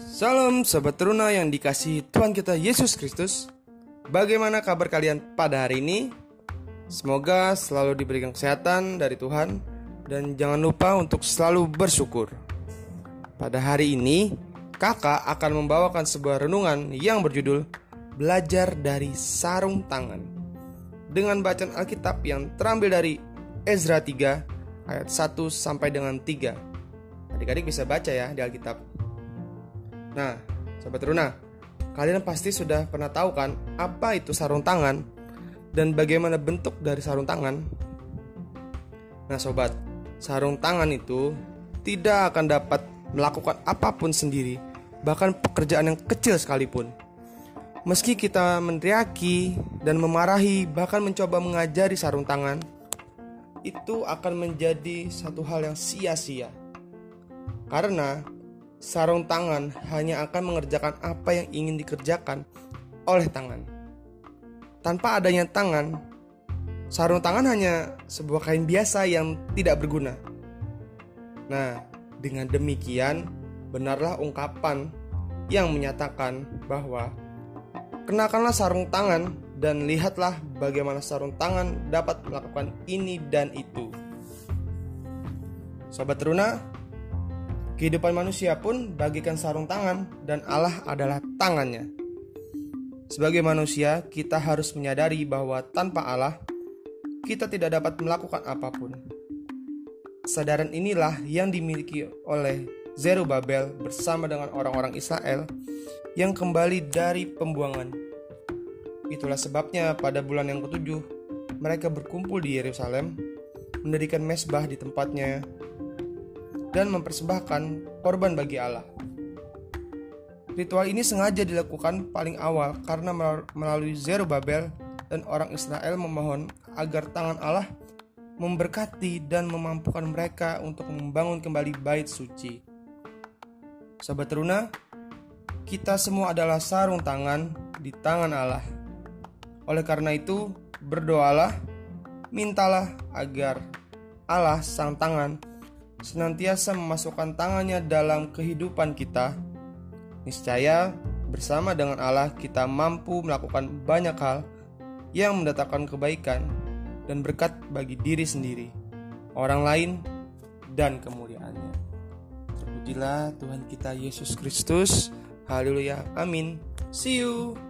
Salam Sobat Teruna yang dikasih Tuhan kita Yesus Kristus. Bagaimana kabar kalian pada hari ini? Semoga selalu diberikan kesehatan dari Tuhan Dan jangan lupa untuk selalu bersyukur. Pada hari ini kakak akan membawakan sebuah renungan yang berjudul Belajar dari Sarung Tangan. Dengan bacaan Alkitab yang terambil dari Ezra 3 ayat 1 sampai dengan 3 Adik-adik bisa baca ya di Alkitab Nah, Sobat Runa, kalian pasti sudah pernah tahu kan apa itu sarung tangan dan bagaimana bentuk dari sarung tangan? Nah, Sobat, sarung tangan itu tidak akan dapat melakukan apa pun sendiri, bahkan pekerjaan yang kecil sekalipun. Meski kita meneriaki dan memarahi, bahkan mencoba mengajari sarung tangan, itu akan menjadi satu hal yang sia-sia. Karena sarung tangan hanya akan mengerjakan apa yang ingin dikerjakan oleh tangan. Tanpa adanya tangan, sarung tangan hanya sebuah kain biasa yang tidak berguna. Nah, dengan demikian, benarlah ungkapan yang menyatakan bahwa kenakanlah sarung tangan dan lihatlah bagaimana sarung tangan dapat melakukan ini dan itu. Sobat Teruna, Kehidupan manusia pun bagikan sarung tangan dan Allah adalah tangannya. Sebagai manusia, kita harus menyadari bahwa tanpa Allah, kita tidak dapat melakukan apa pun. Sadaran inilah yang dimiliki oleh Zerubabel bersama dengan orang-orang Israel yang kembali dari pembuangan. Itulah sebabnya pada bulan yang ketujuh, mereka berkumpul di Yerusalem, mendirikan mesbah di tempatnya dan mempersembahkan korban bagi Allah. Ritual ini sengaja dilakukan paling awal karena melalui Zerubabel dan orang Israel memohon agar tangan Allah memberkati dan memampukan mereka untuk membangun kembali bait suci. Sahabat teruna, kita semua adalah sarung tangan di tangan Allah. Oleh karena itu, berdoalah, mintalah agar Allah sang tangan senantiasa memasukkan tangannya dalam kehidupan kita, niscaya bersama dengan Allah kita mampu melakukan banyak hal yang mendatangkan kebaikan dan berkat bagi diri sendiri, orang lain, dan kemuliaannya. Terpujilah Tuhan kita Yesus Kristus. Haleluya. Amin. See you.